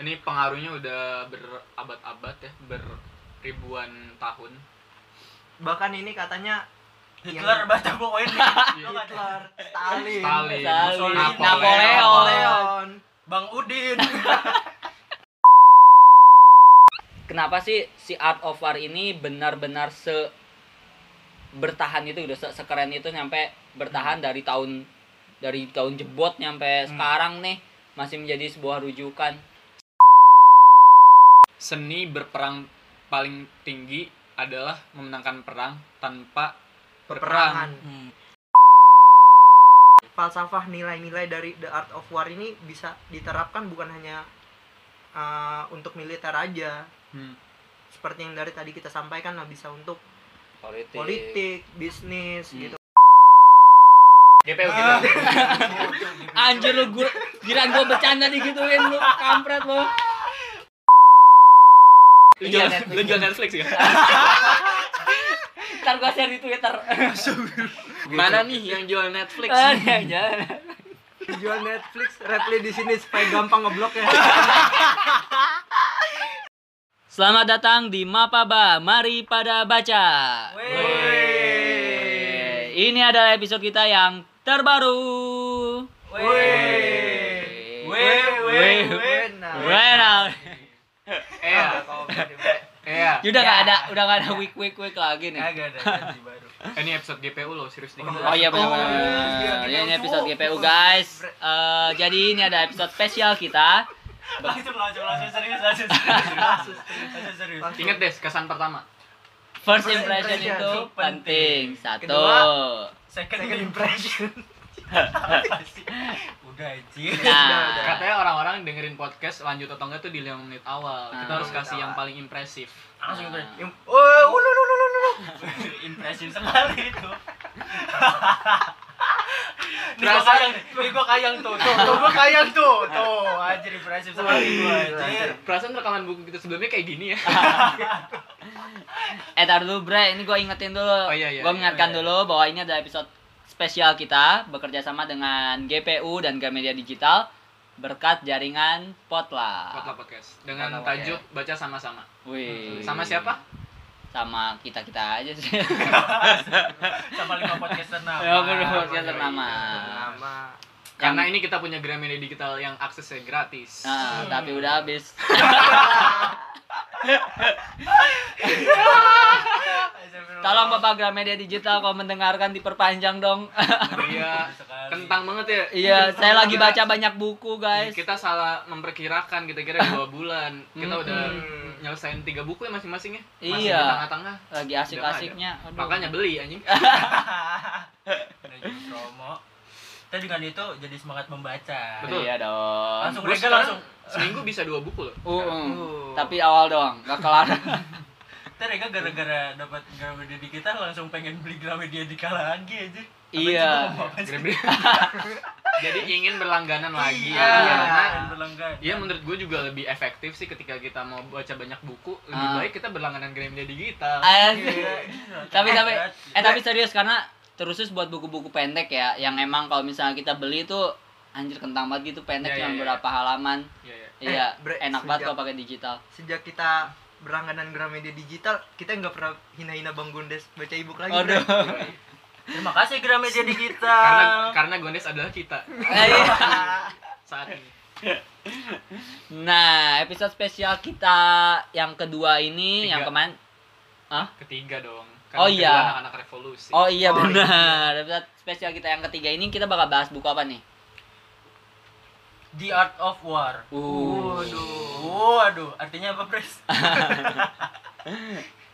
Ini pengaruhnya udah berabad-abad ya, beribuan tahun. Bahkan ini katanya Hitler baca buku ini Hitler, Stalin, Stalin, Stalin, Napoleon. Napoleon. Napoleon. Bang Udin Kenapa sih si Art of War ini benar-benar se bertahan itu udah se- sekeren itu nyampe bertahan dari tahun dari tahun jebot nyampe sekarang nih masih menjadi sebuah rujukan. Seni berperang paling tinggi adalah memenangkan perang tanpa Peperangan. berperang. Falsafah nilai-nilai dari The Art of War ini bisa diterapkan bukan hanya uh, untuk militer aja. Hmm. Seperti yang dari tadi kita sampaikan lah bisa untuk Politik. politik, bisnis Hmm. gitu. GPU gitu. Anjir lu gua kira gua bercanda digituin lu kampret lu. Lu Iya, jual, Netflix. lu jual Netflix ya? Ntar gua share di Twitter. Mana nih yang jual Netflix? Ah, iya, jangan. Jual Netflix, reply di sini supaya gampang ngeblok ya. Selamat datang di Mapaba, mari pada baca. Wey. Ini adalah episode kita yang terbaru. Wey. Wey, wey, Wey. wey. Nah, Well, Iya. Iya. udah nggak ada, udah nggak ada week week week lagi nih. Kagak ada janji baru. Ini episode GPU loh, serius dikit. Oh iya benar. Oh, iya, benar. GPU Ini episode tuh. GPU guys. Eh, jadi ini ada episode spesial kita. Langsung langsung langsung serius langsung serius. Langsung serius. Ingat deh kesan pertama. First First impression impression. itu penting. Satu. Kedua. Second, Second impression. Sih? Udah anjir. Nah, Katanya orang-orang dengerin podcast lanjut atau enggak tuh di 5 menit awal. Kita Ah. harus kasih yang paling impresif. Langsung Nah. Im- Oh, ulu, ulu, ulu, ulu. Impression sekali itu. Nih gua Perasaan- kayang, nih gua kayang tuh, tuh, tuh gua kayang tuh, tuh, anjir impression sekali gua anjir. Perasaan rekaman buku kita sebelumnya kayak gini ya. Eh tar dulu bre, ini gue ingetin dulu. Oh, iya, iya, gue iya, mengingatkan iya. dulu bahwa ini adalah episode spesial kita bekerja sama dengan GPU dan Gramedia Digital berkat jaringan Potla. Potla podcast dengan Potla tajuk baca sama-sama. Wih. Sama siapa? Sama kita kita aja sih. Sama lima podcaster nama. Ya, podcaster nama. Nama. Karena ini kita punya Gramedia Digital yang aksesnya gratis. Nah, tapi udah habis. Tolong Bapak Gramedia Digital kalau mendengarkan diperpanjang dong. Iya, kentang banget ya. iya, saya lagi baca banyak buku, guys. Kita salah memperkirakan kita kira dua bulan. Kita Hmm. udah nyelesain tiga buku ya masing-masing ya. Masih Iya. di tengah-tengah. Lagi asik-asiknya. Makanya beli anjing. Promo. Kita dengan itu jadi semangat membaca. Betul. Iya dong. Langsung Gua langsung. seminggu bisa dua buku loh. Uh, uh. Uh. Tapi awal doang, gak kelar. Kita gara-gara dapat Gramedia di kita langsung pengen beli Gramedia di kala lagi aja. Apa Iya. Jadi ingin berlangganan lagi. Iya, Karena pengen berlangganan. Iya menurut gue juga lebih efektif sih ketika kita mau baca banyak buku lebih Ah. baik kita berlangganan Gramedia digital. Asik. Iya. tapi tapi Gratis. eh tapi serius karena terusus buat buku-buku pendek ya yang emang kalau misalnya kita beli tuh anjir kentang banget gitu pendek Iya, cuma iya, iya. berapa halaman. Iya iya. Eh, Iya, Bre, enak banget sejak- kalau pakai digital. Sejak kita berlangganan Gramedia Digital, kita nggak pernah hina-hina Bang Gondes baca ebook lagi. Aduh. Bre. Terima kasih Gramedia di kita. Karena karena Gondes adalah kita Eh, iya. saat ini. Nah, episode spesial kita yang kedua ini Tiga. yang kemarin Ketiga dong. Oh, kedua iya. Anak-anak revolusi. Oh iya Oh, benar. Episode spesial kita yang ketiga ini kita bakal bahas buku apa nih? The Art of War. Uh. Waduh. Waduh, artinya apa, Pres?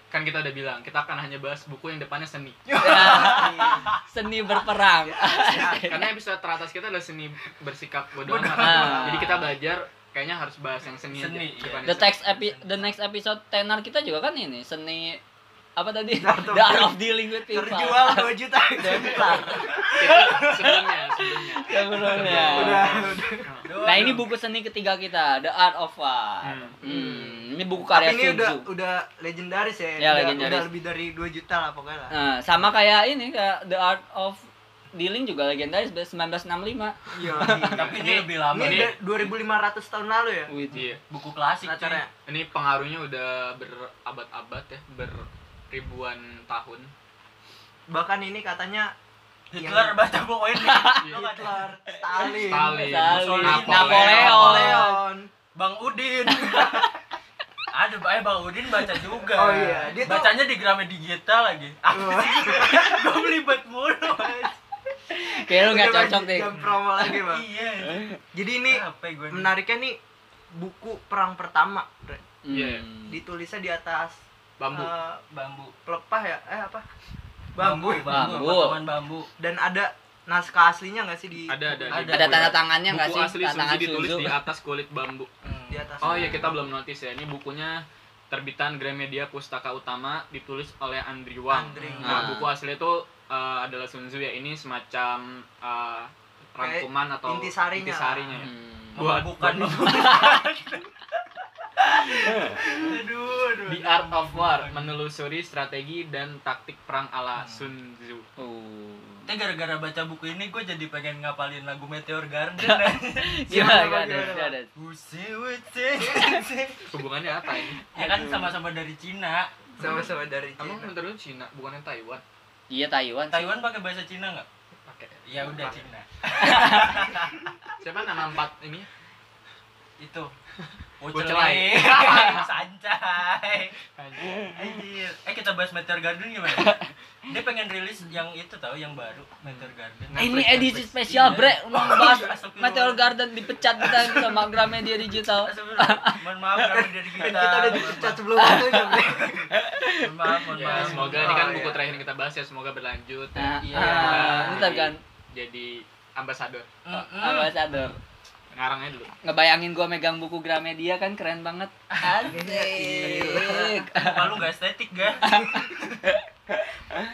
Kan kita udah bilang kita akan hanya bahas buku yang depannya seni. Seni berperang. Karena episode teratas kita adalah seni bersikap bodoh amat. amat. Jadi kita belajar kayaknya harus bahas yang seni, Seni, aja. iya. depannya The seni. next epi the next episode tenar kita juga kan ini seni apa tadi? The Art of The Art of Dealing with People. Terjual 2 juta. Itu sebelumnya, sebelumnya. Sebelumnya. Udah, udah. Nah ini buku seni ketiga kita, The Art of War. Hmm. Hmm. Ini buku Tapi karya ini Sun udah udah legendaris ya. Ya, udah, legendaris. udah lebih dari 2 juta lah pokoknya lah. Nah, sama kayak ini kayak The Art of di link juga legendaris 1965 Iya. Tapi ini lebih lama Ini nih. da- 2500 tahun lalu ya? Wih, Iya. Buku klasik. Ini pengaruhnya udah berabad-abad ya, berribuan tahun. Bahkan ini katanya Hitler Yang- baca buku ini. Iya. Hitler, Stalin, Stalin, Stalin, Napoleon. Napoleon. Bang Udin. Aduh, eh Bang Udin baca juga. Oh iya, dia tuh- Bacanya di Gramedia lagi. Sih? Gue mulu. kayak lu Udah cocok deh Jam promo lagi, Bang. Iya. Jadi ini menariknya nih buku perang pertama. Iya. Hmm. Ditulisnya di atas Bambu. eh, bambu. pelepah ya? Eh apa? Bambu. Bambu, bambu, Bambu. bambu. Dan ada naskah aslinya nggak sih di ada ada Ada. ada buku tanda ya. tangannya nggak buku sih asli tanda tangan ditulis Sunzu di atas kulit bambu Hmm. di atas? oh iya kita belum notice ya ini bukunya terbitan Gramedia Pustaka Utama ditulis oleh Andri Wang Andri nah Wang. buku asli itu uh, adalah Sun Tzu ya ini semacam uh, rangkuman atau intisarinya. intisarinya ya. Hmm. Buat- Bukan. buat- aduh, aduh. The Art of War menelusuri strategi dan taktik perang ala Sun Tzu Oh. Tapi gara-gara baca buku ini gue jadi pengen ngapalin lagu Meteor Garden. Gimana Gimana, usi. hubungannya apa ini Ya kan sama-sama dari Cina. Sama-sama dari emang Cina. menurut Cina bukannya Taiwan Iya Taiwan. Taiwan pakai bahasa Cina nggak? pakai Ya udah. Cina. siapa nama empat ini Itu. Wucelai. Sancai. Anjir. Eh kita bahas Meteor Garden gimana? Dia pengen rilis yang itu tahu yang baru Meteor Garden. Eh, ini Netflix, edisi Netflix. spesial Iya. bre membahas Astagfirullah. Meteor Garden dipecat kita sama Gramedia Digital. Mohon maaf kami dari kita. Udah dipecat sebelum waktunya, Bre. Mohon maaf, mohon ya maaf. semoga Oh, ini kan iya. buku terakhir yang kita bahas ya semoga berlanjut ya. Nah, Iya. ah, bentar kan jadi ambasador ambasador. Ngarangnya dulu Ngebayangin gua megang buku Gramedia kan keren banget. Asik. Muka lu gak estetik gak?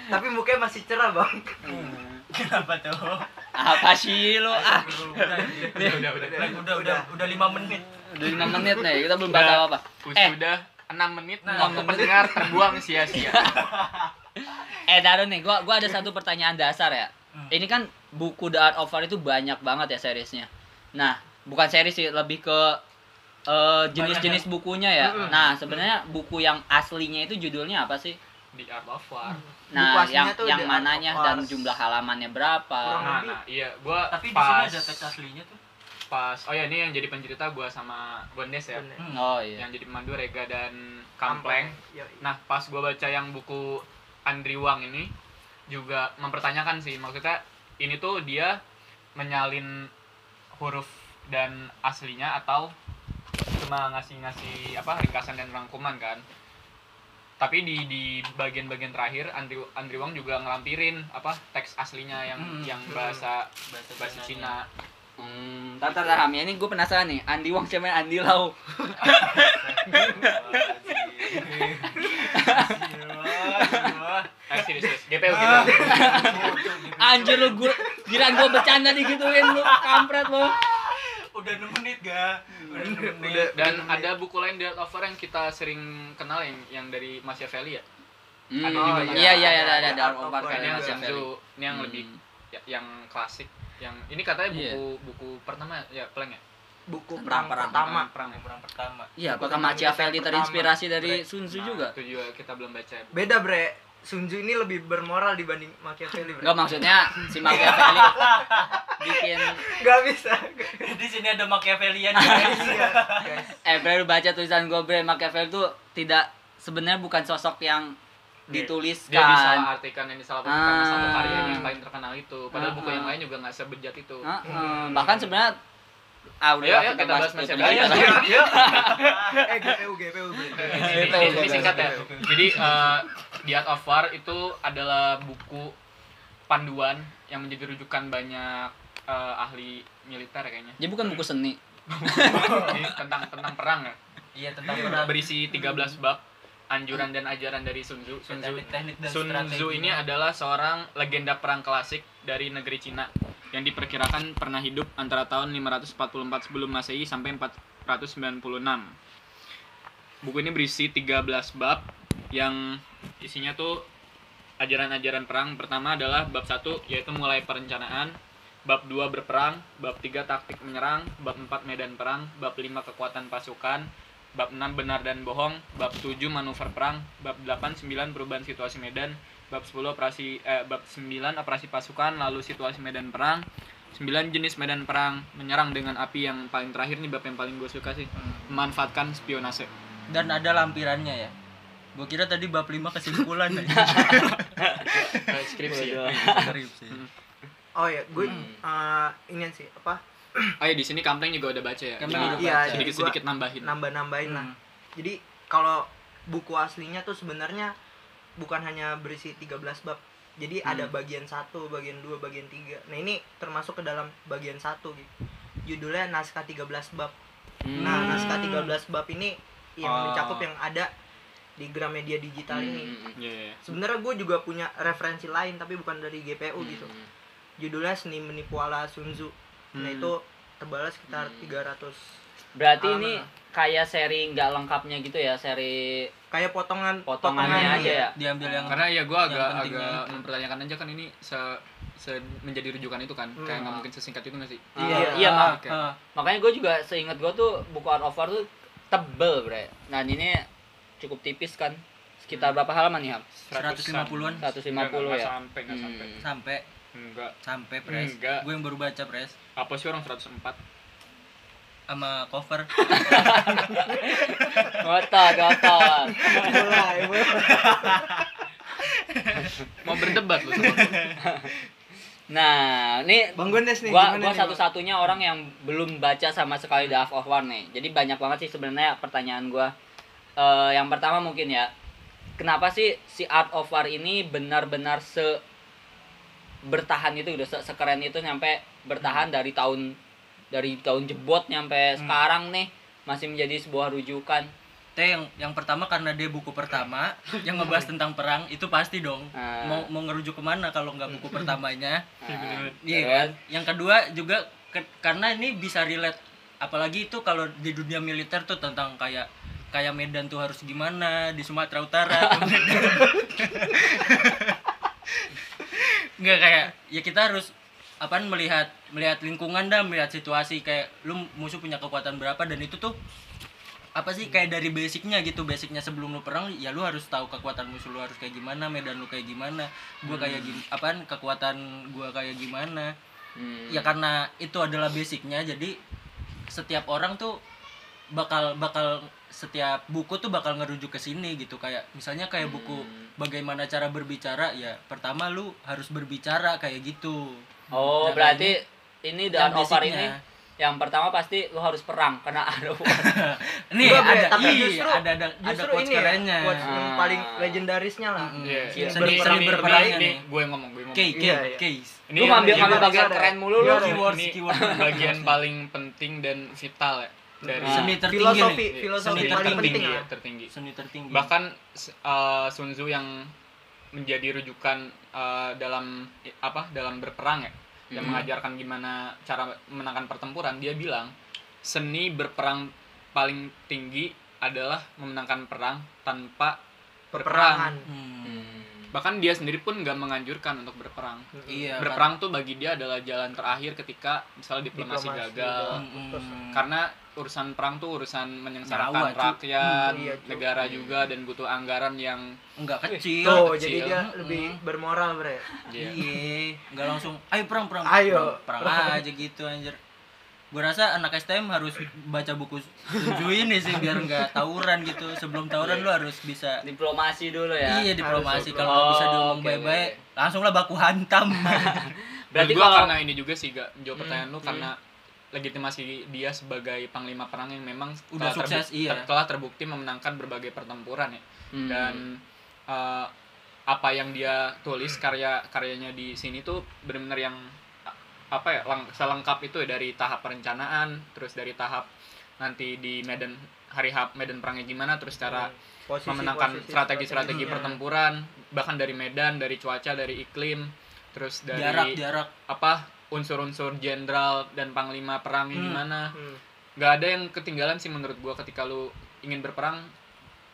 Tapi mukanya masih cerah, Bang. Kenapa tuh? Apa sih lu? Ah, Udah, udah udah udah udah, udah, udah, udah lima menit. udah 5 menit nih, kita belum bahas Udah. apa-apa. Eh, sudah enam menit Nah, waktu enam menit. pendengar terbuang sia-sia eh Daru nih, gua gua ada satu pertanyaan dasar ya. Hmm. Ini kan buku The Art of War itu banyak banget ya seriesnya. Nah, bukan series sih, lebih ke eh, jenis-jenis bukunya ya. Mm-mm. Nah, sebenarnya buku yang aslinya itu judulnya apa sih? di Art of War Buku Nah, aslinya yang tuh yang The mananya dan jumlah halamannya berapa? Kurang nah, lebih. nah iya gua Tapi di pas sini ada teks aslinya tuh. pas oh ya ini yang jadi pencerita gua sama Gondes ya. Hmm. Oh iya. yang jadi pemandu Rega dan Kampleng Yoi. Nah, pas gua baca yang buku Andri Wang ini juga mempertanyakan sih, maksudnya ini tuh dia menyalin huruf dan aslinya atau cuma ngasih-ngasih apa ringkasan dan rangkuman kan. Tapi di di bagian-bagian terakhir Andri Andri Wang juga ngelampirin apa teks aslinya yang Hmm. yang bahasa Bahasa bahasa. Cina. Hmm, tar tar tar, Ham. ya ini gue penasaran nih. Andi Wang siapa yang Andi Lau? Eh. GPU gitu. Anjir lu kirain gua bercanda digituin lu, kampret lu. Udah 6 menit ga? Udah 6 menit. Udah. Dan ada buku lain of War yang kita sering kenal yang yang dari Machiavelli ya. Hmm, Ada oh, juga, iya iya ada- ada ada ada War Ini yang yang lebih ya- yang klasik yang ini katanya Iya. buku buku pertama ya Pleng ya Buku perang, perang. pertama. perang Yang perang pertama. Iya, apakah Machiavelli terinspirasi dari. Sun Tzu Nah, juga? itu juga kita belum baca ya. Beda, Bre. Sun Tzu ini lebih bermoral dibanding Machiavelli. Enggak maksudnya si Machiavelli bikin Nggak bisa. Di sini ada Machiavellian guys. Iya, guys. eh Bre lu baca tulisan gue Bre Machiavelli tuh tidak sebenarnya bukan sosok yang Dia dituliskan. disalah artikan yang disalah karena Ah. satu karyanya yang paling terkenal itu. Padahal Ah, buku yang ah. lain juga nggak sebejat itu. Heeh, bahkan sebenarnya ah udah ayo, kita bahas penjelasan. Ayo, ayo. Eh, GPU, GPU, ini singkat ya. Jadi eh, The Art of War itu adalah buku panduan yang menjadi rujukan banyak eh, ahli militer kayaknya. Dia bukan buku seni. Jadi tentang tentang perang ya. Iya tentang perang. berisi 13 bab anjuran dan ajaran dari Sun Tzu. Sun Tzu, Sun. Tzu ini adalah seorang legenda perang klasik dari negeri Cina yang diperkirakan pernah hidup antara tahun 544 sebelum Masehi sampai 496. Buku ini berisi 13 bab yang isinya tuh ajaran-ajaran perang. Pertama adalah bab 1 yaitu mulai perencanaan. Bab 2 berperang bab 3 taktik menyerang bab 4 medan perang bab 5 kekuatan pasukan bab 6 benar dan bohong bab 7 manuver perang bab 8 9 perubahan situasi medan bab 10 operasi eh, bab 9 operasi pasukan lalu situasi medan perang 9 jenis medan perang menyerang dengan api yang paling terakhir nih bab yang paling gue suka sih memanfaatkan spionase. Dan ada lampirannya ya. Gua kira tadi bab 5 kesimpulan aja. Skripsi ya. Skripsi. oh ya gue Hmm. eh, ini sih apa Oh ya di sini Kampleng juga udah baca ya. Kampleng udah Iya, baca. sedikit sedikit nambahin. nambah nambahin lah Hmm. jadi kalau buku aslinya tuh sebenarnya bukan hanya berisi 13 bab jadi Hmm. ada bagian satu bagian dua bagian tiga nah ini termasuk ke dalam bagian satu gitu judulnya naskah 13 bab Hmm. nah naskah 13 bab ini yang Oh. mencakup yang ada di Gramedia digital ini Hmm. Iya, iya. sebenarnya gue juga punya referensi lain tapi bukan dari GPU gitu Hmm. judulnya seni menipu ala Sun Tzu nah Hmm. itu tebalnya sekitar Hmm. 300 Berarti ini kayak seri nggak lengkapnya gitu ya, seri kayak potongan potongannya aja iya. ya. Diambil yang Karena ya gue agak agak itu. mempertanyakan aja kan ini se, se menjadi rujukan itu kan Hmm. kayak nggak mungkin sesingkat itu nggak sih? Ah, Iya. iya, Ah, Mak. Ah. Makanya gue juga seingat gue tuh buku Art of War tuh tebel, bre. Nah ini cukup tipis kan. Sekitar berapa halaman nih, Ham? 150-an. 150 Nggak, ya. sampai nggak Hmm. sampai sampai enggak sampai pres. Enggak. Gue yang baru baca pres apa sih orang 104 sama cover. Ngotot, ngotot. mulai mau berdebat lu gua. Nah, ini Bang Gondes nih gua gua satu-satunya orang yang belum baca sama sekali The Half of War nih. Jadi banyak banget sih sebenarnya pertanyaan gua. Eh, yang pertama mungkin ya, kenapa sih si Art of War ini benar-benar se bertahan itu udah se sekeren itu nyampe bertahan dari tahun dari tahun jebot nyampe Hmm. sekarang nih masih menjadi sebuah rujukan. Teh yang yang pertama karena dia buku pertama yang ngebahas tentang perang itu pasti dong. Ah. Mau mau ngerujuk ke mana kalau nggak buku pertamanya? Nah, Iya kan? Yang kedua juga ke- karena ini bisa relate apalagi itu kalau di dunia militer tuh tentang kayak kayak Medan tuh harus gimana? Di Sumatera Utara nggak kayak ya kita harus apaan melihat melihat lingkungan dah melihat situasi. Kayak lu musuh punya kekuatan berapa? Dan itu tuh apa sih kayak dari basicnya gitu. Basicnya sebelum lu perang ya lu harus tahu kekuatan musuh lu harus kayak gimana medan lu kayak gimana gua kayak gim apaan kekuatan gua kayak gimana. Hmm. ya karena itu adalah basicnya jadi setiap orang tuh bakal bakal setiap buku tuh bakal ngerujuk ke sini gitu kayak misalnya kayak buku Hmm. bagaimana cara berbicara ya pertama lu harus berbicara kayak gitu Oh, Yang berarti ini of War ini yang pertama pasti lu harus perang karena ada ini ada tapi iya, justru ada ada ada justru quotes ini ya kerennya quotes yang Ah. paling legendarisnya lah Mm-mm. Iya, Seni ini- berperang- ini- gue yang ngomong, gue yang ngomong. case Iya, case iya. case Ini lu ngambil ngambil bagian ada. keren mulu Iya, lu. ada. Keywords, ini keywords. bagian paling penting dan vital ya dari Nah. seni tertinggi filosofi nih. filosofi Seni paling tertinggi, penting ya, lah tertinggi. Seni tertinggi. Bahkan s- eh, Sun Tzu yang menjadi rujukan eh, dalam apa dalam berperang ya yang Hmm. mengajarkan gimana cara memenangkan pertempuran dia bilang seni berperang paling tinggi adalah memenangkan perang tanpa peperangan. Berperang Hmm. Hmm. bahkan dia sendiri pun nggak menganjurkan untuk berperang. Iya berperang tuh bagi dia adalah jalan terakhir ketika misalnya diplomasi, Diplomasi gagal. kan- Mm-mm. karena urusan perang tuh urusan menyengsarakan Nyawa, rakyat Hmm, iya, cu. negara juga dan butuh anggaran yang enggak kecil tuh kecil. jadi dia Mm-mm. lebih bermoral bre ya, Iya, nggak langsung ayo perang perang. Ayo. perang, perang aja gitu anjir. Gue rasa anak STM harus baca buku Sunju ini sih biar nggak tawuran gitu. Sebelum tawuran lu harus bisa Diplomasi dulu ya. Iya diplomasi kalau bisa Oh, diomong oke, baik-baik, oke. langsung lah baku hantam. Berarti gua kalau- karena ini juga sih gak jawab Hmm, pertanyaan lu hmm. Legitimasi dia sebagai panglima perang yang memang Udah telah sukses, terbu- iya. ter- telah terbukti memenangkan berbagai pertempuran ya Hmm. dan eh, apa yang dia tulis karya karyanya di sini tuh benar-benar yang apa ya lang- selengkap itu ya dari tahap perencanaan terus dari tahap nanti di medan hari H medan perangnya gimana terus cara Posisi- memenangkan strategi-strategi strateginya. pertempuran bahkan dari medan dari cuaca dari iklim terus dari jarak jarak. apa unsur-unsur jenderal dan panglima perangnya Hmm. gimana Hmm. nggak ada yang ketinggalan sih menurut gua ketika lu ingin berperang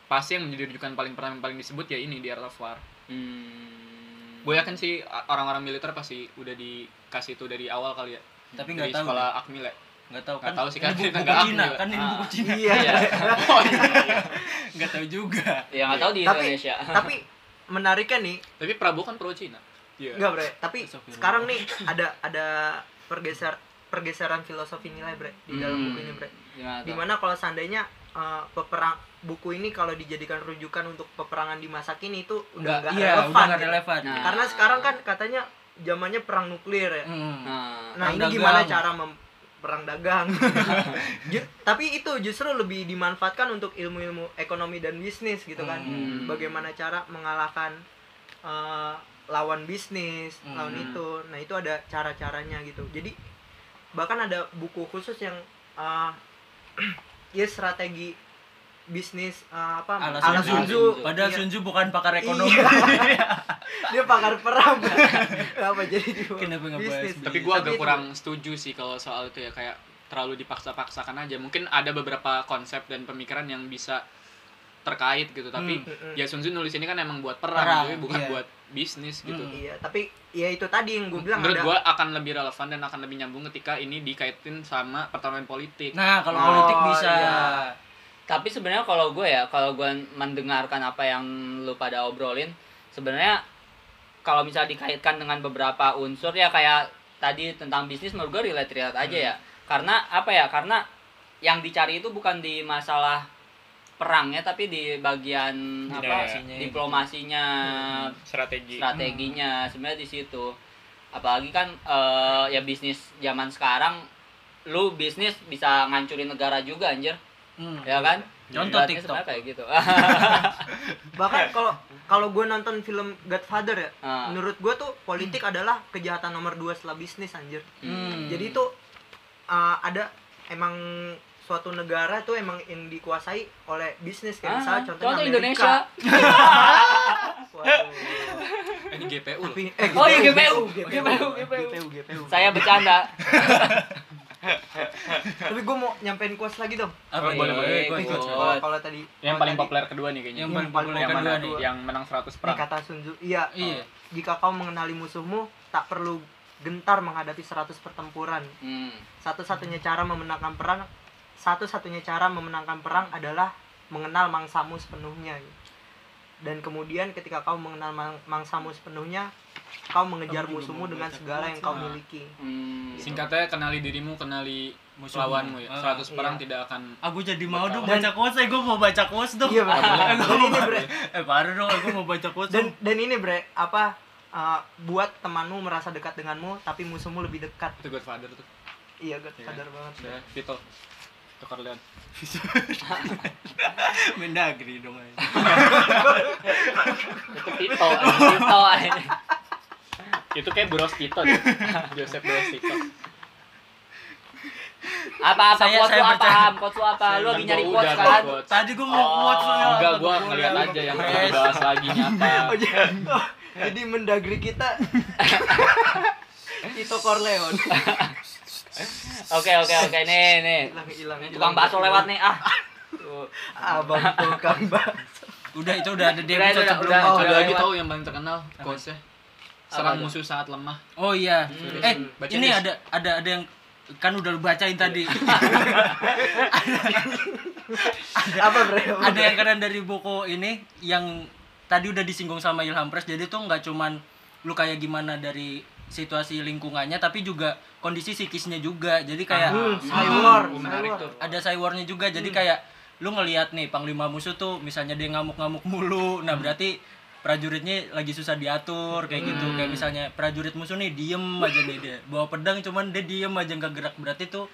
pasti yang menjadi rujukan paling pertama yang paling disebut ya ini di Art of War Hmm. gue yakin sih orang-orang militer pasti udah dikasih itu dari awal kali ya tapi nggak tahu sekolah akmil ya nggak tahu kan tahu sih, kan buku, nggak Cina juga. kan ini Ah. buku Cina iya Iya. oh iya nggak tahu juga ya nggak tahu di Tapi- Indonesia tapi menariknya nih tapi Prabowo kan pro Cina iya enggak bre tapi Filosofi sekarang nih ada ada pergeser pergeseran filosofi nilai bre di dalam Hmm. buku ini bre tuh? di mana kalau seandainya uh, peperang buku ini kalau dijadikan rujukan untuk peperangan di masa kini itu udah nggak iya relevan udah nggak gitu. relevan Nah. karena sekarang kan katanya zamannya perang nuklir ya Hmm. Nah, nah ini dagang. gimana cara mem- perang dagang tapi itu justru lebih dimanfaatkan untuk ilmu-ilmu ekonomi dan bisnis gitu kan Hmm. bagaimana cara mengalahkan uh, lawan bisnis Hmm. lawan itu nah itu ada cara-caranya gitu jadi bahkan ada buku khusus yang uh, ya strategi bisnis uh, apa Ala ala Sun Sun Tzu. Tzu padahal Iya. Sun Tzu bukan pakar ekonomi Iya. dia pakar perang apa jadi di Kenapa bisnis tapi Iya. gue Tapi agak itu- kurang setuju sih kalau soal itu ya kayak terlalu dipaksa-paksakan aja mungkin ada beberapa konsep dan pemikiran yang bisa terkait gitu tapi Mm-mm. ya Sun Tzu nulis ini kan emang buat perang, Perang, tapi bukan iya. buat bisnis gitu. Mm. iya tapi ya itu tadi yang gue bilang menurut ada gue akan lebih relevan dan akan lebih nyambung ketika ini dikaitin sama pertarungan politik. Nah kalau Oh, politik bisa. iya. tapi sebenarnya kalau gue ya kalau gue mendengarkan apa yang lu pada obrolin sebenarnya kalau misalnya dikaitkan dengan beberapa unsur ya kayak tadi tentang bisnis menurut gue relate relate aja ya. Karena apa ya? Karena yang dicari itu bukan di masalah perangnya tapi di bagian apa Diplomasinya gitu. diplomasinya strategi strateginya sebenarnya di situ apalagi kan eh, ya bisnis zaman sekarang lu bisnis bisa ngancurin negara juga anjir Hmm. ya kan Contoh Ibaratnya TikTok. kayak gitu bahkan kalau kalau gue nonton film Godfather ya Ah. menurut gue tuh politik adalah kejahatan nomor dua setelah bisnis anjir Hmm. jadi itu uh, ada emang suatu negara tuh emang yang dikuasai oleh bisnis kayak Ah, misalnya contohnya contoh Amerika. Indonesia Waduh. Ini GPU. Tapi, eh, Oh, iya, GPU. GPU, GPU, GPU, GPU. saya bercanda Tapi gue mau nyampein quotes lagi dong. apa Boleh, boleh. Eh. Kalau tadi yang paling populer kedua nih kayaknya yang Yang paling paling populer yang kedua mana nih yang menang 100 Nih perang kata Sun Tzu, iya. iya Jika kau mengenali musuhmu, tak perlu gentar menghadapi 100 pertempuran. hmm. Satu-satunya cara memenangkan perang, satu-satunya cara memenangkan perang adalah mengenal mangsamu sepenuhnya. Dan kemudian ketika kau mengenal mang- mangsamu sepenuhnya, kau mengejar juga musuhmu dengan segala yang kau miliki. Hmm. singkatnya kenali dirimu kenali Musuhmu. lawanmu ya Ah, 100 perang iya. tidak akan aku jadi mau dong baca quotes gue mau baca quotes dong Iya. Eh, mau ini, Bre. eh baru dong aku mau baca quotes Dan dong. dan ini bre, apa uh, buat temanmu merasa dekat denganmu, tapi musuhmu lebih dekat. itu Godfather tuh Iya, Iya. sadar banget. Vito tukar lihat Mendagri dong aja. itu Tito anjing, Tito anjing. itu kayak Bros Tito deh Joseph Bros Tito apa apa Saya- quotes saya lu apa. Ham? quotes lu apa lu lagi Gua nyari quotes gua kan quotes. Tadi gue mau Oh, quotes soalnya enggak apa gua ngeliat gua aja yang liat. mau dibahas lagi nih apa Oh, jadi, oh, jadi mendagri kita itu Corleone. Oke oke oke nih nih tukang bakso lewat nih ah. Abang tukang bakso. Udah itu udah ada di Udah, udah, sebelumnya. udah. Oh, ada udah lagi tahu yang paling terkenal quotesnya serang musuh saat lemah Oh iya. Hmm. Eh, ini ada ada ada yang kan udah lu bacain tadi. Apa bre? Ada yang keren dari buku ini yang tadi udah disinggung sama Ilham Pres. Jadi tuh nggak cuman lu kayak gimana dari situasi lingkungannya tapi juga kondisi psikisnya juga. Jadi kayak Hmm, Ah, Cywar, hmm, ada cywarnya juga. Hmm. Jadi kayak lu ngelihat nih panglima musuh tuh misalnya dia ngamuk-ngamuk mulu. Nah, Hmm. berarti prajuritnya lagi susah diatur kayak gitu. Hmm. Kayak misalnya prajurit musuh nih diem aja nih dia. Bawa pedang cuman dia diem aja nggak gerak. Berarti tuh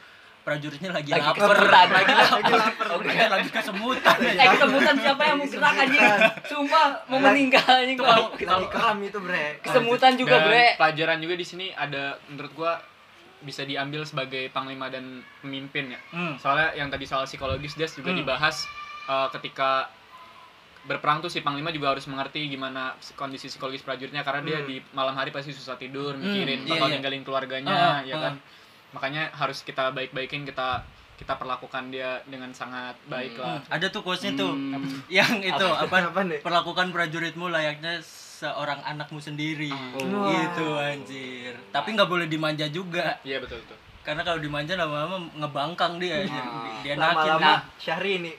prajuritnya lagi, lagi lapar. kesemutan Lagi Lagi lapar. Oke. lagi, lagi kesemutan. eh kesemutan siapa yang mau gerak anjing sumpah mau meninggal anjing gua. kalau- Lagi keram itu bre. kesemutan juga Dan bre pelajaran juga di sini ada menurut gua bisa diambil sebagai panglima dan pemimpin ya Hmm. soalnya yang tadi soal psikologis Des juga Hmm. dibahas uh, ketika berperang tuh si panglima juga harus mengerti gimana kondisi psikologis prajuritnya karena dia Hmm. di malam hari pasti susah tidur mikirin iya, bakal iya. ninggalin keluarganya Ah, ya ah. kan makanya harus kita baik-baikin kita kita perlakukan dia dengan sangat baik lah ada tuh quotesnya tuh Hmm. yang itu apa, Apa nih? perlakukan prajuritmu layaknya seorang anakmu sendiri Oh. gitu anjir tapi nggak boleh dimanja juga iya betul betul karena kalau dimanja lama-lama ngebangkang dia Ah. dia nakin Lama-lama Nah. Syahrini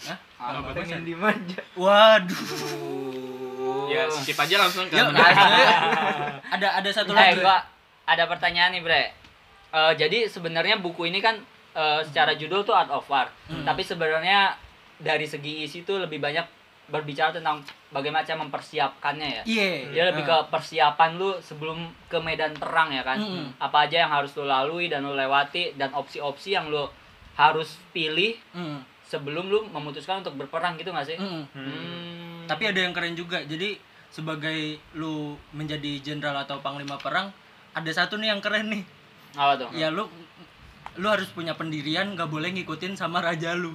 Hah? Ah, Apa pengen dimanja. waduh ya skip aja langsung ke menarik. ada ada satu Eh, lagi gua ada pertanyaan nih, Bre. Eh, jadi sebenarnya buku ini kan eh, secara judul tuh Art of War, Hmm. tapi sebenarnya dari segi isi tuh lebih banyak berbicara tentang bagaimana cara mempersiapkannya ya. iya Dia lebih ke persiapan lu sebelum ke medan perang ya kan. Mm-mm. Apa aja yang harus lu lalui dan lu lewati dan opsi-opsi yang lu harus pilih Mm, sebelum lu memutuskan untuk berperang gitu gak sih? mm. Hmm. tapi ada yang keren juga jadi sebagai lu menjadi jenderal atau panglima perang ada satu nih yang keren nih apa tuh? ya lu lu harus punya pendirian nggak boleh ngikutin sama raja lu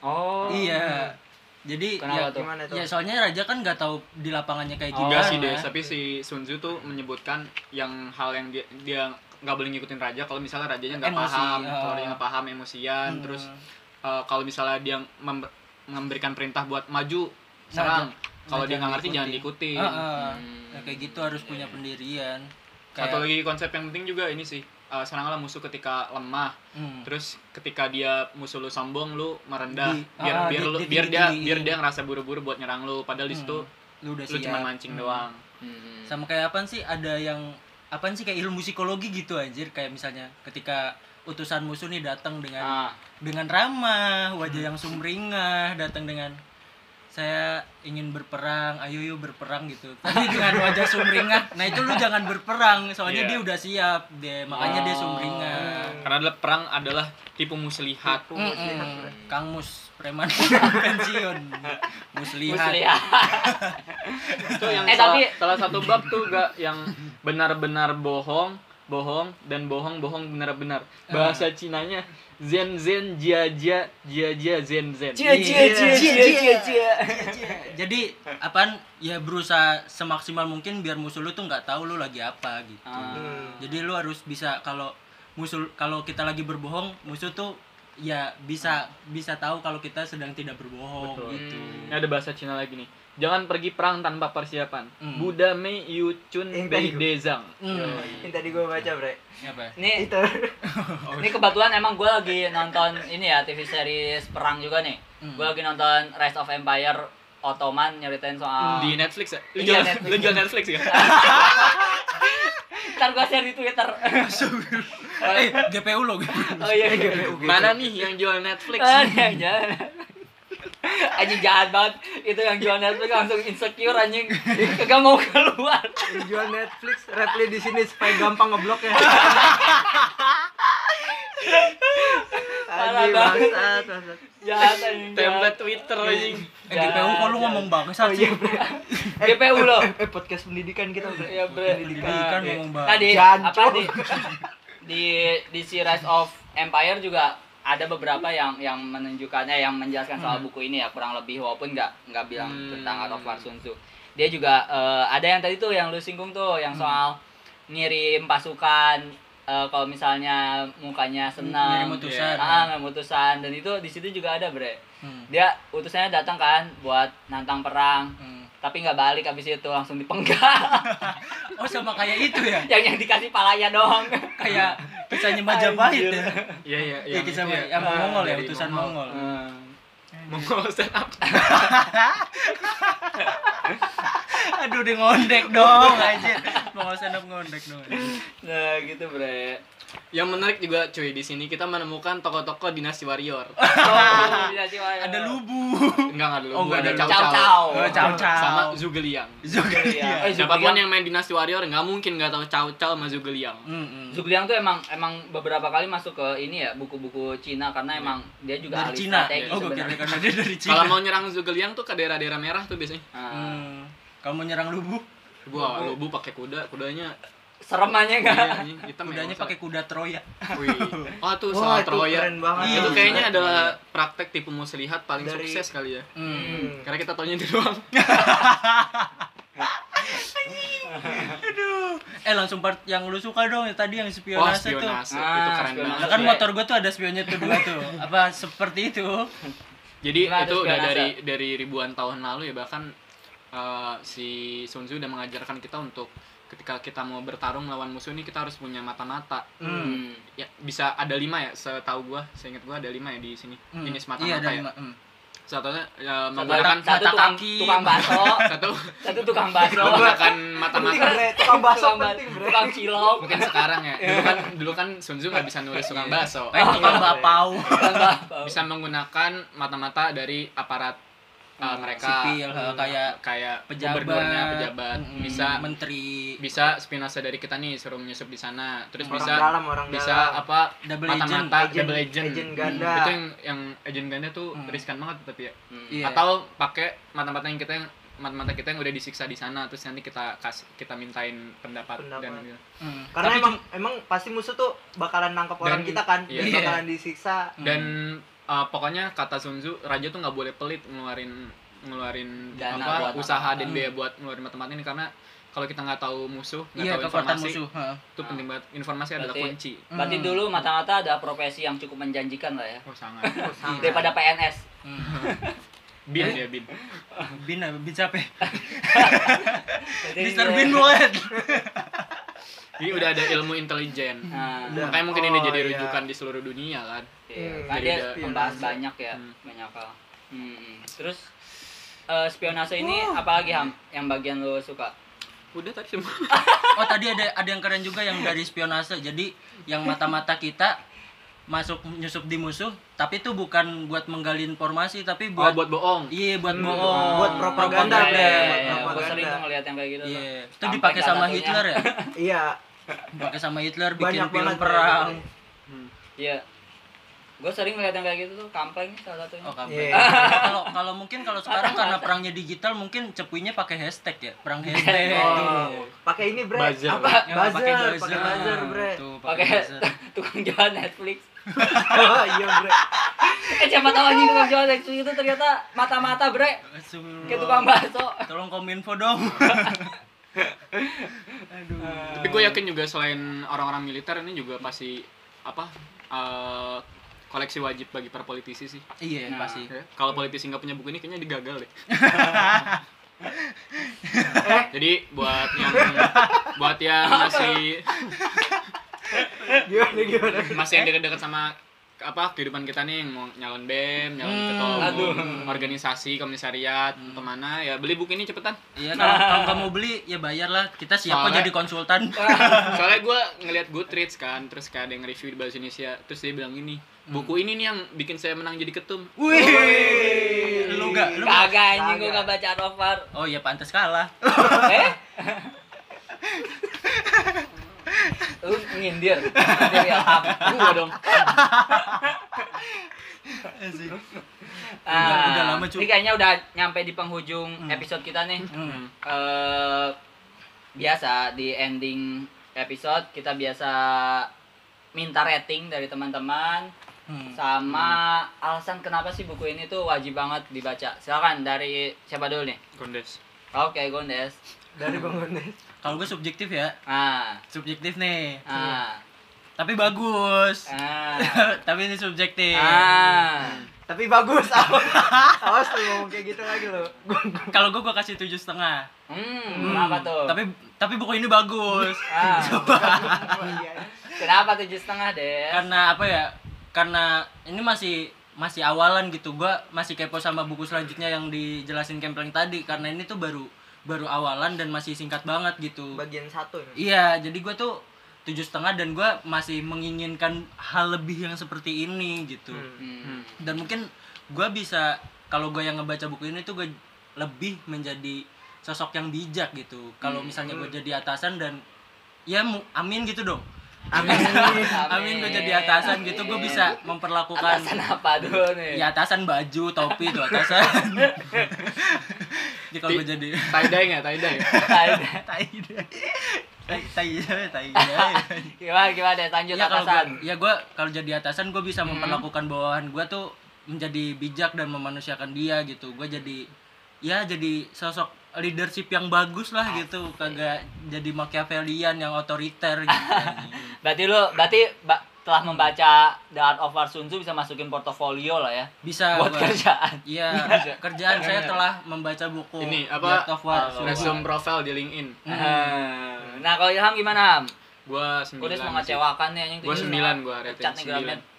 Oh. iya jadi Kenapa ya, tuh? Gimana tuh? ya soalnya raja kan nggak tahu di lapangannya kayak Oh, gimana Enggak sih deh, tapi si Sun Tzu tuh menyebutkan yang hal yang dia dia nggak boleh ngikutin raja kalau misalnya rajanya nggak Emosi, paham, oh. kalau dia nggak paham emosian, Hmm. terus eh, kalau misalnya dia mem- memberikan perintah buat maju serang, kalau dia nggak ngerti jangan diikuti. diikutin. Ah, ah. Hmm. Ya, kayak gitu harus punya pendirian Satu Kayak- lagi konsep yang penting juga ini sih, eh, seranglah musuh ketika lemah, Hmm. terus ketika dia musuh lu sombong lu merendah, Di- biar ah, biar di- lu di- biar dia ditinggiin. biar dia ngerasa buru-buru buat nyerang lu, padahal di situ lu udah lu siap cuma mancing Hmm. doang. Hmm. sama kayak apa sih ada yang apaan sih kayak ilmu psikologi gitu anjir kayak misalnya ketika utusan musuh nih datang dengan Ah. dengan ramah wajah yang sumringah datang dengan saya ingin berperang ayo yuk berperang gitu tapi dengan wajah sumringah nah itu lu jangan berperang soalnya Iya. dia udah siap dia makanya dia Oh. sumringah Karena adalah perang adalah tipu muslihat. Tipu muslihat, Mm-mm. Bre. Kang Mus preman pensiun muslihat Muslihat. itu yang Eh, salah, tapi- salah satu bab tuh gak yang benar-benar bohong bohong dan bohong bohong benar-benar. Bahasa Cinanya zen zen jia jia jia jia zen zen. Cia cia cia cia cia cia. jadi apaan? Ya berusaha semaksimal mungkin biar musuh lu tuh nggak tahu lu lagi apa gitu. Ah. Hmm. jadi lu harus bisa kalau musuh kalau kita lagi berbohong musuh tuh ya bisa bisa tahu kalau kita sedang tidak berbohong Betul. gitu. Ini ada bahasa Cina lagi nih jangan pergi perang tanpa persiapan Hmm. Buddha Mei Yu Chun Bei Dezang Hmm. Ini tadi gue baca, Bre. apa Nih, Itu. ini kebetulan emang gue lagi nonton ini ya TV series perang juga nih. Hmm. Gue lagi nonton Rise of Empire Ottoman nyeritain soal. di Netflix ya lu Iya, jual Netflix. lu jual Netflix ya Ntar gue share di Twitter. eh GPU lo GPU. oh iya. mana nih yang jual Netflix Ah, iya, jangan. Anjing jahat banget itu yang jual Netflix langsung insecure anjing kagak mau keluar Jual Netflix, reply di sini supaya gampang ngeblok ya. Parah banget. jahat anjing template. Twitter anjing eh GPU kok lu ngomong bangsat Oh sih iya, Bre. GPU lo Eh, podcast pendidikan kita, Bre. Iya, Bre. pendidikan Nah, ngomong tadi bangsat Jancok. apa di di di si Rise of Empire juga ada beberapa yang yang menunjukkannya yang menjelaskan soal Hmm. buku ini ya kurang lebih walaupun nggak nggak bilang Hmm. tentang Art of War Sun Tzu. Dia juga eh, ada yang tadi tuh yang lu singgung tuh yang Hmm. soal ngirim pasukan eh, kalau misalnya mukanya senang ngirim utusan ah ngirim utusan dan itu di situ juga ada bre Hmm. dia utusannya datang kan buat nantang perang Hmm. Tapi nggak balik habis itu langsung dipenggal. Oh sama kayak itu ya? Yang yang dikasih palanya doang. Kayak kisahnya Majapahit ya? Iya iya ya yang kisah ya. yang Mongol ya utusan Mongol. Mongol. Mongol stand up. Aduh dia ngondek dong aja Mongol stand up ngondek dong nah gitu bre yang menarik juga cuy di sini kita menemukan tokoh-tokoh dinasti warrior. Oh, ada lubu. Enggak enggak dulu Oh, enggak ada ada Cao Cao Cao Cao. Oh, Cao Cao. sama Zugeliang Iya. Eh, siapa pun yang main dinasti warrior nggak mungkin nggak tahu Cao Cao sama Zugeliang Hmm, Zhugliang tuh emang emang beberapa kali masuk ke ini ya buku-buku Cina karena emang dia juga dari ahli Cina? strategi oh gue kira sebenarnya. karena dia dari Cina. Kalau mau nyerang Zugeliang tuh ke daerah-daerah merah tuh biasanya. Nah, Hmm. Kalau mau nyerang lubu, gua lubu pakai kuda kudanya serem aja enggak? iya, ya, kudanya pakai kuda Troya. Wih. oh tuh Wah, soal itu Troya keren banget. Iya, itu tuh. kayaknya adalah praktek tipu muslihat paling Dari- sukses kali ya Hmm. Hmm. karena kita taunya itu doang eh langsung part yang lu suka dong ya tadi yang Wah, spionase tuh spionase. Ah, itu keren spionase. Nah, banget. kan motor gua tuh ada spionnya tuh dua tuh apa seperti itu Jadi Gimana itu tuh udah dari dari ribuan tahun lalu ya bahkan eh, si Sun Tzu udah mengajarkan kita untuk ketika kita mau bertarung melawan musuh ini kita harus punya mata-mata. Hmm. Ya bisa ada lima ya setahu gua, seingat gua ada lima ya di sini Hmm. jenis iya mata-mata ada ya. lima hmm. Satunya ya, Satu, menggunakan satu mata tukang, kaki. tukang bakso, satu satu tukang bakso, menggunakan mata-mata tukang bakso tukang, ba- penting bre tukang cilok, mungkin sekarang ya dulu kan dulu kan Sun Tzu nggak bisa nulis tukang Iya. bakso Eh, tukang bapau tukang bakso. bisa menggunakan mata-mata dari aparat uh, Hmm, mereka sipil Hmm, kayak kayak pejabat pejabat mm, bisa menteri bisa spionase dari kita nih suruh menyusup di sana terus orang bisa dalam orang bisa dalam apa double mata-mata agent double agent, agent Hmm, ganda itu yang yang agent ganda tuh Hmm. riskan banget tapi ya Hmm. Iya. atau pakai mata-mata yang kita yang mata-mata kita yang udah disiksa di sana terus nanti kita kasih kita mintain pendapat, Pendapat. dan gitu. Hmm. karena Tapi emang emang pasti musuh tuh bakalan nangkep orang Dan- kita kan iya. dan Iya. bakalan disiksa Hmm. Uh, pokoknya kata Sun Tzu raja tuh nggak boleh pelit ngeluarin ngeluarin Dana apa buat usaha dan Hmm. biaya buat ngeluarin mata-mata ini karena kalau kita nggak tahu musuh nggak iya tahu informasi musuh itu penting banget informasi adalah Berarti- kunci Berarti Hmm. dulu mata-mata ada profesi yang cukup menjanjikan lah ya. oh sangat Oh, sangat. Daripada PNS. Hmm. bin ya bin bin apa bin siapa Mr. dia- Bin bukan jadi udah ada ilmu intelijen Nah, makanya mungkin ini Oh, jadi iya. rujukan di seluruh dunia kan iya. Hmm, jadi dia ada membahas banyak ya, Hmm. banyak hal. Hmm. Terus eh, spionase ini apalagi Ham yang bagian lo suka? udah tadi semua oh tadi ada ada yang keren juga yang dari spionase jadi yang mata-mata kita masuk nyusup di musuh tapi itu bukan buat menggali informasi tapi oh, buat buat bohong iya buat Hmm, bohong buat propaganda. Iya, buat iya, Gue propaganda. sering tuh ngeliat yang kayak gitu. tuh. iya itu Sampai dipakai sama. Hitler ya iya dipakai sama Hitler bikin banyak film perang Hmm. Iya. Gue sering ngeliat yang kayak gitu tuh, kampleng salah satunya. oh kamu Iya. kalau kalau mungkin kalau sekarang karena perangnya digital mungkin cepuinya pakai hashtag ya perang hashtag Oh, pakai ini bre Buzzer. apa Ya, buzzer pakai pakai buzzer bre Tuh, Pakai buzzer. tukang jual Netflix. oh iya bre Eh siapa tahu anjing tukang jual Netflix itu ternyata mata-mata bre. Kayak tukang bakso. tolong kominfo dong tapi gue yakin juga selain orang-orang militer ini juga pasti apa eh, koleksi wajib bagi para politisi sih iya Nah. pasti Ya, kalau politisi nggak punya buku ini kayaknya digagal deh jadi buat yang buat yang masih gimana gimana masih yang dekat-dekat sama apa kehidupan kita nih yang mau nyalon bem nyalon Hmm, ketua umum, aduh. organisasi komisariat ke mana ya beli buku ini cepetan Iya kalau kalau kamu beli ya bayar lah. Kita siapa Soalnya- jadi konsultan. soalnya gue ngeliat Goodreads kan terus kayak ada yang review di bahasa Indonesia terus dia bilang gini buku ini nih yang bikin saya menang jadi ketum Wih, lu gak? Lu gak? Kagak anjing gue Kagak. gak baca Rovar. Oh ya pantas kalah. Eh? Lu ngindir. Ngindir ya, gua dong Udah- udah lama, Cu. Ini kayaknya udah nyampe di penghujung Hmm. episode kita nih. Hmm. eh biasa di ending episode kita biasa minta rating dari teman-teman Hmm. sama alasan kenapa sih buku ini tuh wajib banget dibaca. Silakan dari siapa dulu nih? Gondes Oke, Gondes. dari bangunnya Kalau gue subjektif ya, Ah, subjektif nih. ah, Tapi bagus. ah, Tapi ini subjektif. ah. tapi bagus awas awas lu ngomong kayak gitu lagi lo Kalau gue gue kasih tujuh setengah. Hmm, kenapa tuh? Tapi tapi buku ini bagus. Ah, Iya. kenapa tujuh setengah deh? Karena apa ya? Karena ini masih masih awalan gitu. Gua masih kepo sama buku selanjutnya yang dijelasin Kempleng tadi karena ini tuh baru baru awalan dan masih singkat banget gitu. bagian satu ya Iya, jadi gue tuh tujuh setengah dan gue masih menginginkan hal lebih yang seperti ini gitu. Hmm. Hmm. Dan mungkin gue bisa kalau gue yang ngebaca buku ini tuh gue lebih menjadi sosok yang bijak gitu. Kalau Hmm. misalnya gue jadi atasan dan ya amin gitu dong. amin. Amin. Gue jadi atasan gitu. Gue bisa memperlakukan Atasan apa dulu nih? ya atasan baju topi itu atasan. Jadi kalau gue jadi tie dye nggak? Tie dye tai tai tai tai gimana gimana? Deh lanjut ya atasan. gua, ya gue kalau jadi atasan gue bisa Hmm. memperlakukan bawahan gue tuh menjadi bijak dan memanusiakan dia gitu. Gue jadi ya jadi sosok leadership yang bagus lah gitu kagak jadi Machiavellian yang otoriter gitu Berarti lu berarti ba- telah membaca The Art of War Sun Tzu bisa masukin portofolio lah ya bisa buat gua- kerjaan. Iya, kerjaan saya telah membaca buku Ini The apa? Art of War. Oh, resume profile di LinkedIn. Hmm. Nah, kalau Ilham gimana, Ham? Gua udah 9. mengecewakan nih tujuh 9 gua rating nih Gramet. 9.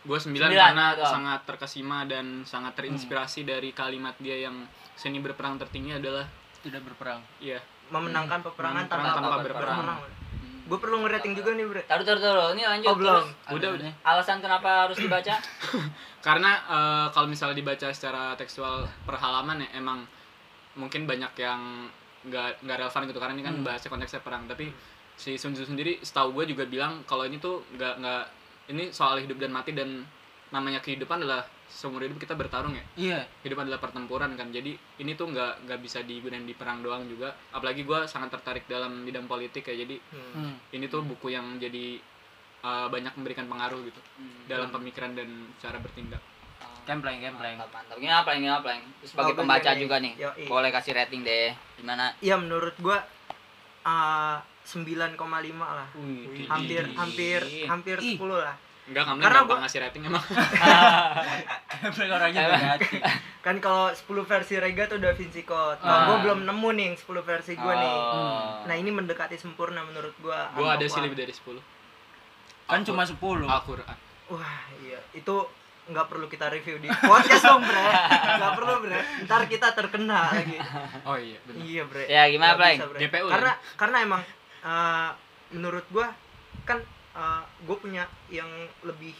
Gue 9 Sembilan, karena sangat terkesima dan sangat terinspirasi dari kalimat dia yang seni berperang tertinggi adalah tidak berperang. iya memenangkan peperangan Memenangkan tanpa, tanpa berperang. berperang. Gue perlu ngerating juga nih, Bre. Taruh taruh taruh. Ini lanjut Oh, belum. terus. Udah, udah. nih. Alasan kenapa harus dibaca? karena eh, kalau misalnya dibaca secara tekstual per halaman ya emang mungkin banyak yang nggak nggak relevan gitu karena ini kan Hmm. bahasnya konteksnya perang tapi si Sun Tzu sendiri setahu gue juga bilang kalau ini tuh nggak nggak ini soal hidup dan mati dan namanya kehidupan adalah seumur hidup kita bertarung ya Iya. hidup adalah pertempuran kan jadi ini tuh nggak nggak bisa digunakan di perang doang juga apalagi gue sangat tertarik dalam bidang politik ya jadi Hmm. Hmm. ini tuh buku yang jadi uh, banyak memberikan pengaruh gitu dalam pemikiran dan cara bertindak Kempleng, kempleng. Mantap, mantap. Gimana Pleng, gimana Pleng? Terus sebagai Oh, pembaca juga nih. Yoi. Boleh kasih rating deh. Gimana? Iya, menurut gua uh, 9,5 lah. Wih, Hampir hampir hampir Ih. 10 lah. Enggak kamu Karena gua- ngasih rating emang Kempleng orangnya berhati. Kan kalau 10 versi Rega tuh Da Vinci Code. Nah, Ah. gua belum nemu nih yang 10 versi gua nih. Oh. Nah, ini mendekati sempurna menurut gua. gue ada sih lebih dari 10 Kan cuma 10. Al-Quran Wah, iya. Itu nggak perlu kita review di podcast dong, Bre. Nggak perlu, Bre. Ntar kita terkena lagi. oh iya benar Iya, Bre. Ya, gimana, Bre. GPU Karena karena emang uh, menurut gua kan uh, gua punya yang lebih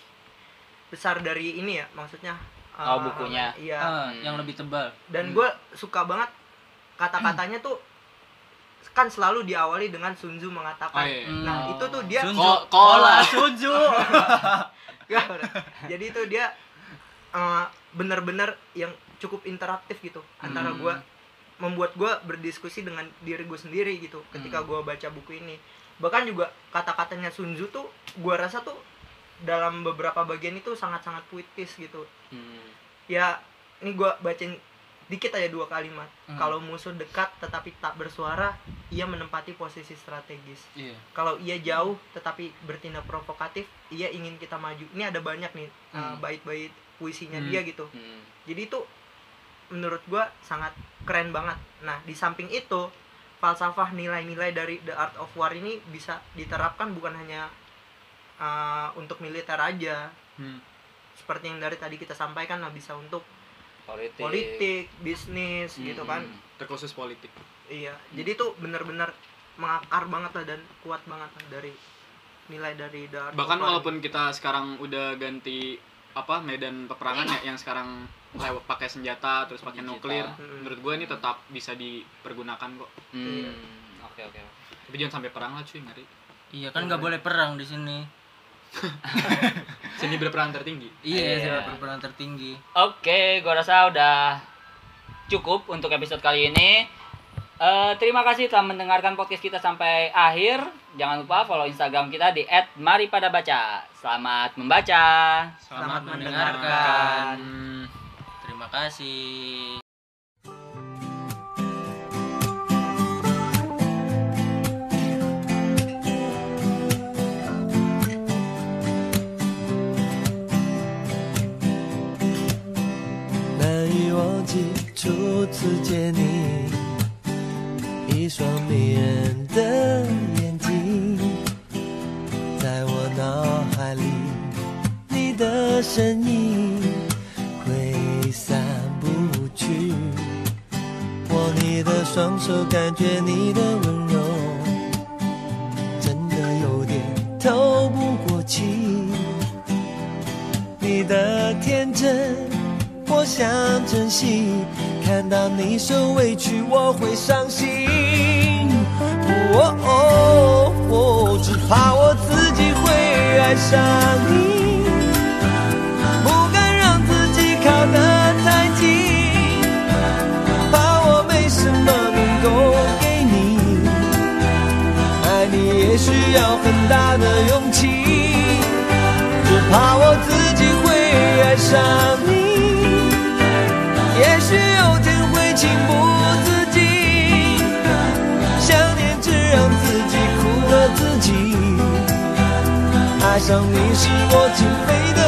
besar dari ini ya, maksudnya uh, Oh, bukunya. Iya. Ah, yang lebih tebal. Dan Hmm. gua suka banget kata-katanya tuh kan selalu diawali dengan Sun Tzu mengatakan. Oh, iya. Nah, Hmm. itu tuh dia Sun Ko- Tzu. kola. Sun Tzu. Nggak, bener. jadi itu dia uh, bener-bener yang cukup interaktif gitu antara Hmm. gua membuat gua berdiskusi dengan diri gue sendiri gitu ketika Hmm. gua baca buku ini bahkan juga kata-katanya Sun Tzu tuh gua rasa tuh dalam beberapa bagian itu sangat-sangat puitis gitu Hmm. ya ini gua bacain dikit aja dua kalimat Hmm. kalau musuh dekat tetapi tak bersuara ia menempati posisi strategis Iya. kalau ia jauh tetapi bertindak provokatif ia ingin kita maju ini ada banyak nih uh, Hmm. bait-bait puisinya Hmm. dia gitu Hmm. jadi itu menurut gua sangat keren banget nah di samping itu falsafah nilai-nilai dari The Art of War ini bisa diterapkan bukan hanya uh, untuk militer aja Hmm. seperti yang dari tadi kita sampaikan lah bisa untuk Politik. politik bisnis gitu kan Hmm. terkhusus politik iya jadi itu benar-benar mengakar banget lah dan kuat banget lah dari nilai dari The Art of bahkan War. walaupun kita sekarang udah ganti apa medan peperangan ya yang sekarang lewat pakai senjata terus pakai nuklir Hmm. menurut gue ini tetap bisa dipergunakan kok Hmm. Oke, oke. tapi jangan sampai perang lah cuy ngeri Iya kan nggak boleh perang di sini. seni berperang tertinggi Iya, Iya. saya berperan tertinggi. Oke, gua rasa udah cukup untuk episode kali ini. Eh, terima kasih telah mendengarkan podcast kita sampai akhir. Jangan lupa follow Instagram kita di @maripadabaca. Selamat membaca. Selamat mendengarkan. Hmm. Terima kasih.难以忘记初次见你，一 一双迷人的眼睛，在我脑海里，你的身影挥散不去。握你的双手，感觉你的温柔，真的有点透不过气。你的天真，我想珍惜。看到你受委屈，我会伤心。哦哦哦，只怕我自己会爱上你，不敢让自己靠得太近，怕我没什么能够给你。爱你也需要很大的勇气。只怕我自己会爱上你，爱上你是我情非得